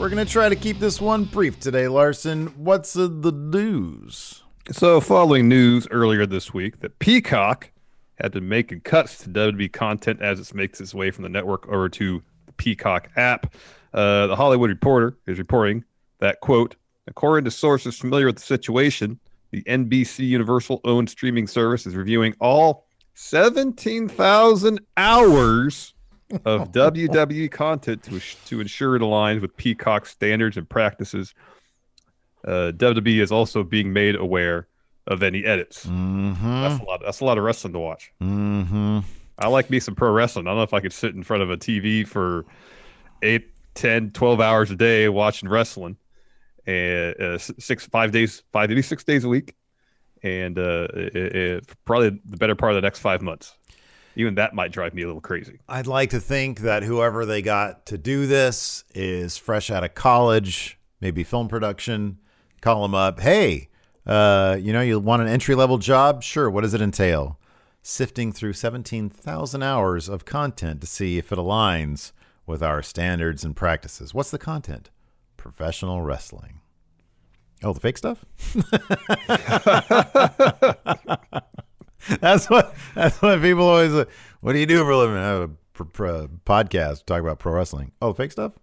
We're going to try to keep this one brief today, Larson. What's the news? So, following news earlier this week that Peacock had been making cuts to WWE content as it makes its way from the network over to the Peacock app, uh, the Hollywood Reporter is reporting that, quote, according to sources familiar with the situation, the NBC Universal owned streaming service is reviewing all 17,000 hours of WWE content to, to ensure it aligns with Peacock standards and practices. Uh, WWE is also being made aware of any edits. Mm-hmm. That's a lot. That's a lot of wrestling to watch. Mm-hmm. I like me some pro wrestling. I don't know if I could sit in front of a TV for 8, 10, 12 hours a day watching wrestling, and uh, six, five days, five maybe six days a week, and uh, it, it, probably the better part of the next five months. Even that might drive me a little crazy. I'd like to think that whoever they got to do this is fresh out of college, maybe film production. Call them up. Hey, uh, you know, you want an entry level job? Sure. What does it entail? Sifting through 17,000 hours of content to see if it aligns with our standards and practices. What's the content? Professional wrestling. Oh, the fake stuff? that's what that's what people always. Uh, what do you do for a living? I have a pr- pr- podcast talk about pro wrestling. Oh, fake stuff.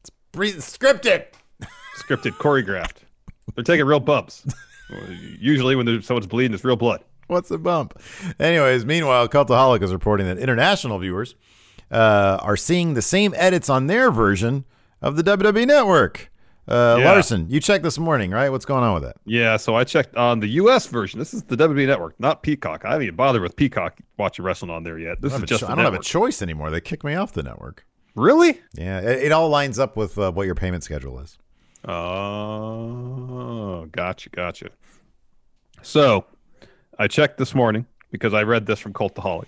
It's pre- scripted. Scripted, choreographed. They're taking real bumps. Usually, when there's someone's bleeding, it's real blood. What's a bump? Anyways, meanwhile, Cultaholic is reporting that international viewers uh, are seeing the same edits on their version of the WWE Network. Uh, Yeah. Larson, you checked this morning, right? What's going on with that? Yeah, so I checked on the U.S. version. This is the WWE Network, not Peacock. I haven't even bothered with Peacock watching wrestling on there yet. This I, is don't have a just. Cho- I don't have a choice anymore. They kicked me off the network. really. Yeah, it, it all lines up with uh, what your payment schedule is. Oh, gotcha, gotcha. So, I checked this morning because I read this from Cultaholic.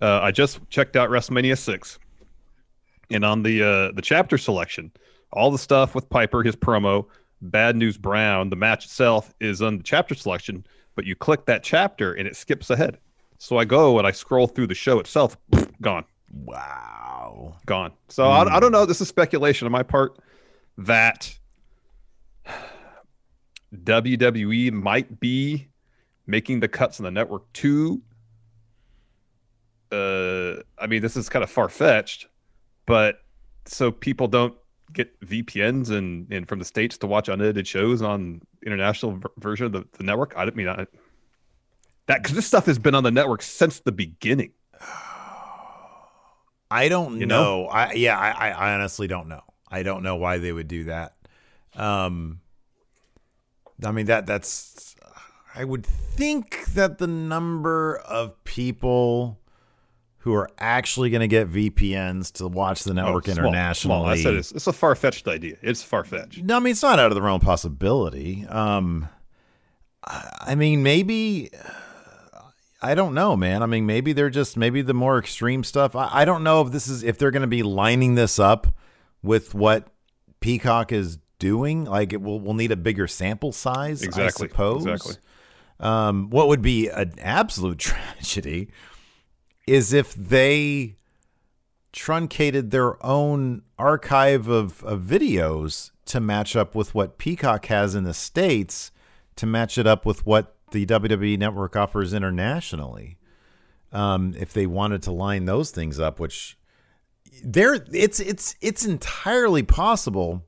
Uh, I just checked out WrestleMania six, and on the uh, the chapter selection, all the stuff with Piper, his promo, Bad News Brown, the match itself is on the chapter selection, but you click that chapter and it skips ahead. So I go and I scroll through the show itself, gone Wow. gone. So I, I don't know. This is speculation on my part that WWE might be making the cuts on the network too. Uh, I mean, this is kind of far fetched, but so people don't get VPNs and, and from the states to watch unedited shows on international ver- version of the, the network. I don't mean I, that because this stuff has been on the network since the beginning. I don't You know. know? I yeah, I, I honestly don't know. I don't know why they would do that. Um, I mean that that's. I would think that the number of people who are actually going to get VPNs to watch the network Oh, small, internationally. small. I said it's, it's a far fetched idea. It's far fetched. No, I mean it's not out of the realm of possibility. Um, I I mean maybe I don't know, man. I mean maybe they're just maybe the more extreme stuff. I, I don't know if this is if they're going to be lining this up with what Peacock is doing. Like it will we'll need a bigger sample size. Exactly, I suppose. exactly. Um, what would be an absolute tragedy is if they truncated their own archive of, of videos to match up with what Peacock has in the States to match it up with what the WWE network offers internationally. Um, if they wanted to line those things up, which there it's it's it's entirely possible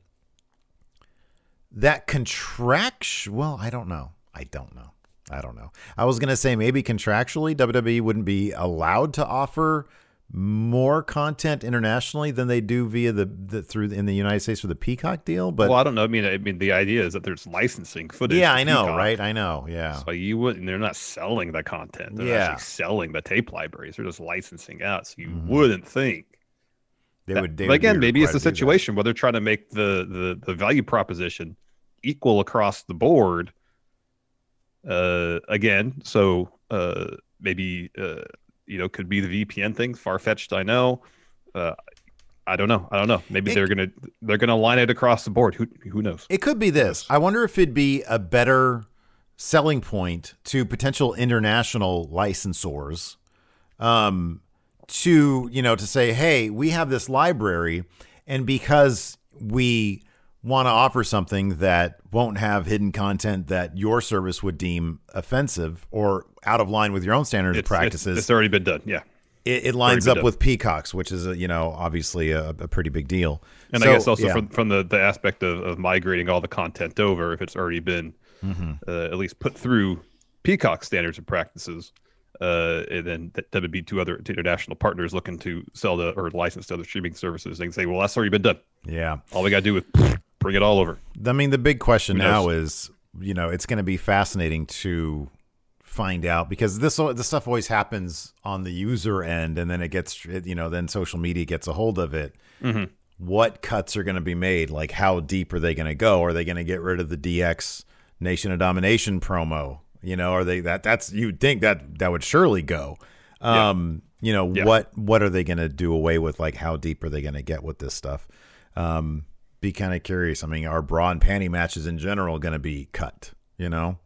that contract well, I don't know. I don't know. I don't know. I was gonna say maybe contractually WWE wouldn't be allowed to offer more content internationally than they do via the, the through in the United States for the Peacock deal. But well, I don't know. I mean, I mean, the idea is that there's licensing footage. yeah, I know, Peacock. right? I know. Yeah. So you wouldn't. They're not selling the content. They're Yeah. actually selling the tape libraries. They're just licensing out. So you Mhm. wouldn't think. They that- would. They but would again, maybe it's the to that. situation where they're trying to make the the the value proposition equal across the board. Uh, again, so uh, maybe uh, you know, could be the VPN thing. Far fetched, I know. Uh, I don't know. I don't know. Maybe It- they're gonna they're gonna line it across the board. Who who knows? It could be this. I wonder if it'd be a better selling point to potential international licensors um, to, you know, to say, hey, we have this library, and because we want to offer something that won't have hidden content that your service would deem offensive or out of line with your own standards and It's- it's- practices, It's, already been done. Yeah. it, it lines up done. with Peacocks, which is, a, you know, obviously a, a pretty big deal. And So, I guess also yeah. from from the, the aspect of, of migrating all the content over, if it's already been Mm-hmm. uh, at least put through Peacock standards and practices, uh, and then that, that would be two other international partners looking to sell the or license to other streaming services. They can say, well, that's already been done. yeah. All we got to do is bring it all over. I mean, the big question now is, you know, it's going to be fascinating to find out because this this stuff always happens on the user end, and then it gets, you know, then social media gets a hold of it. Mhm. What cuts are going to be made? Like, how deep are they going to go? Are they going to get rid of the DX Nation of Domination promo? You know, are they that? That's you'd think that that would surely go. Yeah. Um, you know, Yeah. what what are they going to do away with? Like, how deep are they going to get with this stuff? Um, be kind of curious. I mean, are bra and panty matches in general going to be cut? You know,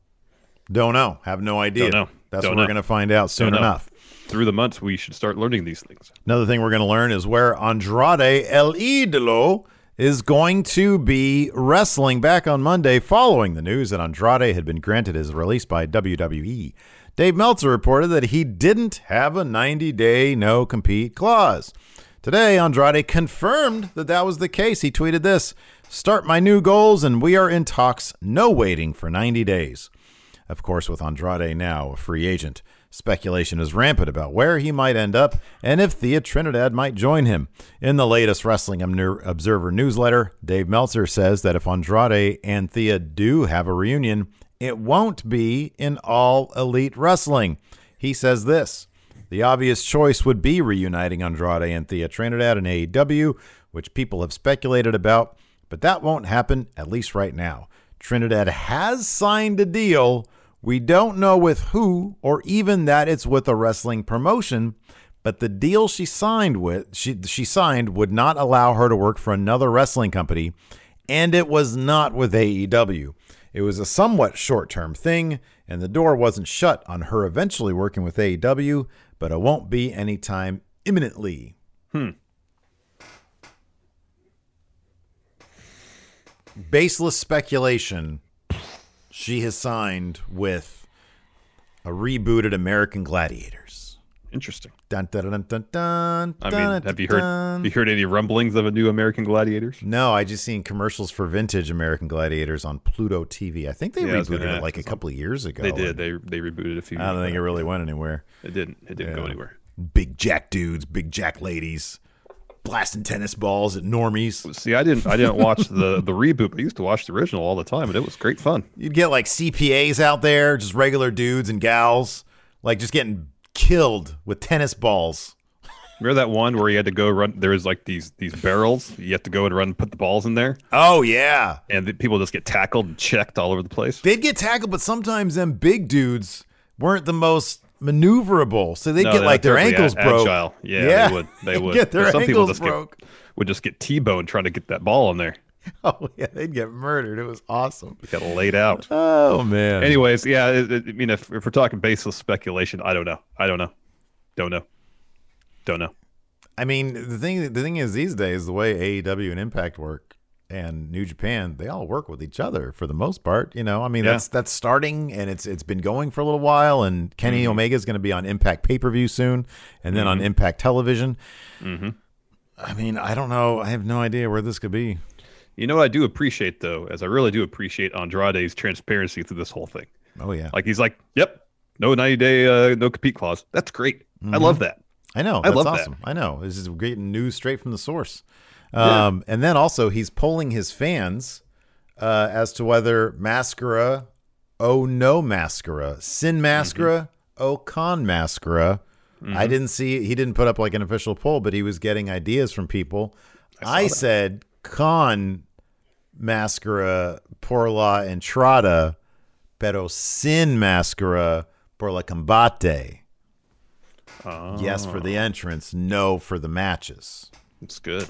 don't know. Have no idea. Don't know. That's Don't what we're going to find out soon enough. Through the months, we should start learning these things. Another thing we're going to learn is where Andrade El Idolo is going to be wrestling back on Monday following the news that Andrade had been granted his release by WWE. Dave Meltzer reported that he didn't have a 90 day no compete clause. Today, Andrade confirmed that that was the case. He tweeted this Start my new goals, and we are in talks, no waiting for 90 days. Of course, with Andrade now a free agent, speculation is rampant about where he might end up and if Thea Trinidad might join him. In the latest Wrestling Observer newsletter, Dave Meltzer says that if Andrade and Thea do have a reunion, it won't be in all elite wrestling. He says this The obvious choice would be reuniting Andrade and Thea Trinidad in AEW, which people have speculated about, but that won't happen, at least right now. Trinidad has signed a deal. We don't know with who or even that it's with a wrestling promotion, but the deal she signed with she she signed would not allow her to work for another wrestling company, and it was not with AEW. It was a somewhat short-term thing, and the door wasn't shut on her eventually working with AEW, but it won't be anytime imminently. Hmm. baseless speculation she has signed with a rebooted American Gladiators. Interesting. Dun, dun, dun, dun, dun, I dun, mean, have you heard have you heard any rumblings of a new American Gladiators? No, I just seen commercials for vintage American Gladiators on Pluto TV. I think they Yeah, I was gonna rebooted it like a couple of years ago. They did. They they rebooted a few. I don't think it really went anywhere. It didn't. It didn't go anywhere. Big jack dudes, big jack ladies, blasting tennis balls at normies. See, I didn't. I didn't watch the the reboot. But I used to watch the original all the time, and it was great fun. You'd get like CPAs out there, just regular dudes and gals, like just getting killed with tennis balls. Remember that one where you had to go run? There was like these these barrels. You have to go and run, and put the balls in there, Oh yeah, and the people just get tackled and checked all over the place. they'd get tackled, but sometimes them big dudes weren't the most maneuverable, so they'd No, get like their ankles a- broke. Agile. Yeah, Yeah. they would. They They'd get their some people ankles just broke. Get, would just get T-boned trying to get that ball in there. oh yeah, they'd get murdered. It was awesome. Got laid out. Oh man. Anyways, yeah, it, it, I mean, if, if we're talking baseless speculation, I don't know. I don't know. Don't know. Don't know. I mean, the thing the thing is these days the way AEW and Impact work and New Japan, they all work with each other for the most part. You know, I mean Yeah. that's that's starting and it's it's been going for a little while. And Kenny Mm-hmm. Omega is going to be on Impact pay per view soon, and then on Impact Television. Mm-hmm. I mean, I don't know. I have no idea where this could be. You know what I do appreciate though, as I really do appreciate Andrade's transparency through this whole thing. Oh yeah, Like he's like, "Yep, no ninety day, uh, no compete clause. That's great. I love that." I know. I That's love that. awesome. I know. This is great news straight from the source. Um, And then also, he's polling his fans uh, as to whether Mascara, oh no Mascara, Sin Mascara, oh con Mascara. I didn't see, he didn't put up like an official poll, but he was getting ideas from people. I, said con Mascara por la entrada, pero sin Mascara por la combate. Yes for the entrance, no for the matches. It's good.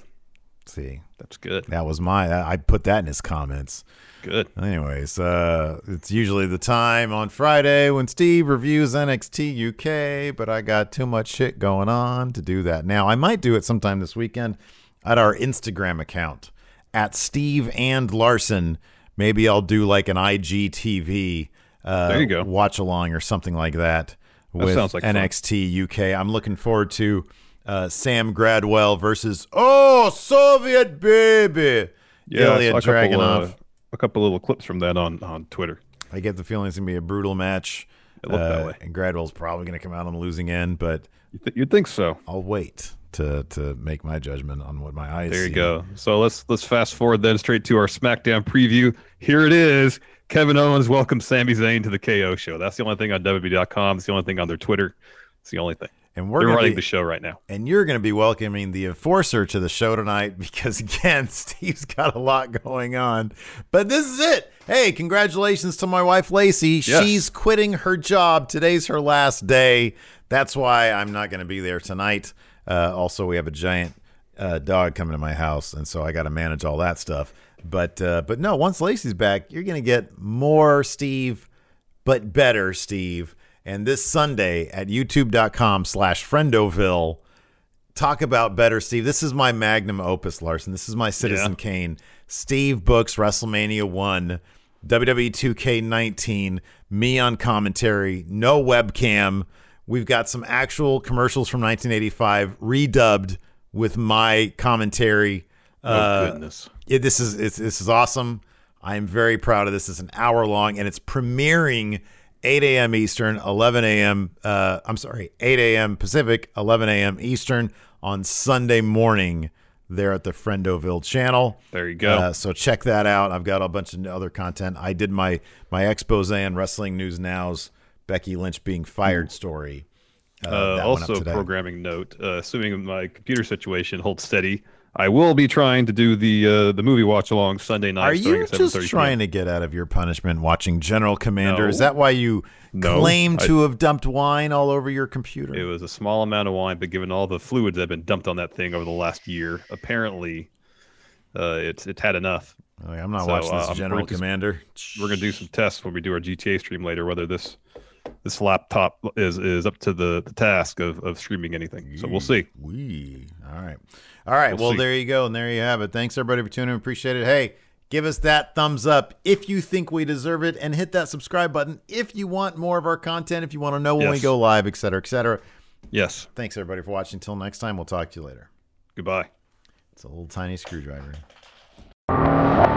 See, That's good. that was my. I put that in his comments. Good. Anyways, uh, it's usually the time on Friday when Steve reviews NXT UK, but I got too much shit going on to do that now. I might do it sometime this weekend at our Instagram account at Steve and Larson. Maybe I'll do like an IGTV uh, There you go. watch along or something like that with sounds like. NXT UK. I'm looking forward to uh, Sam Gradwell versus Oh Soviet Baby. Yeah, Ilya a couple, Dragunov. uh, a couple little clips from that on on Twitter. I get the feeling it's gonna be a brutal match. It looked that Uh, way. And Gradwell's probably gonna come out on the losing end, but You th- you'd think so. I'll wait to to make my judgment on what my eyes are. There you see. go. So let's let's fast forward then straight to our SmackDown preview. Here it is. Kevin Owens welcomes Sami Zayn to the KO show. That's the only thing on WWE.com. It's the only thing on their Twitter. It's the only thing. And we're running be, the show right now. and you're gonna be welcoming the enforcer to the show tonight because again, Steve's got a lot going on. But this is it. Hey, congratulations to my wife Lacey. Yes. She's quitting her job. Today's her last day. That's why I'm not gonna be there tonight. Uh, also, we have a giant uh, dog coming to my house, and so I got to manage all that stuff. But uh, but no, once Lacey's back, you're gonna get more Steve, but better Steve. And this Sunday at youtube.com slash friendoville, talk about better Steve. This is my magnum opus, Larson. This is my Citizen Yeah. Kane. Steve books WrestleMania 1, WWE 2K19, me on commentary, no webcam. We've got some actual commercials from 1985 redubbed with my commentary. Oh Uh, goodness. this is it's, this is awesome. I am very proud of this. It's an hour long, and it's premiering 8 a.m. Eastern, 11 a.m. Uh, I'm sorry, 8 a.m. Pacific, 11 a.m. Eastern on Sunday morning. There at the Friendoville channel. There you go. Uh, so check that out. I've got a bunch of other content. I did my my expose on Wrestling News Now's Becky Lynch being fired story. Uh, Uh, that went up also, programming note: uh, assuming my computer situation holds steady, I will be trying to do the uh, the movie watch along Sunday night. Are you just trying to get out of your punishment watching General Commander? No. Is that why you No, claim I- to have dumped wine all over your computer? It was a small amount of wine, but given all the fluids that have been dumped on that thing over the last year, apparently, uh, it's it's had enough. Oh, I'm not So, watching this uh, General we're just- Commander. We're gonna do some tests when we do our GTA stream later, whether this this laptop is is up to the, the task of, of streaming anything. So we'll see. Wee. All right. All right. We'll well, there you go. And there you have it. Thanks, everybody, for tuning in. Appreciate it. Hey, give us that thumbs up if you think we deserve it and hit that subscribe button if you want more of our content, if you want to know when we go live, et cetera, et cetera. Yes. Thanks, everybody, for watching. Until next time, we'll talk to you later. Goodbye. It's a little tiny screwdriver.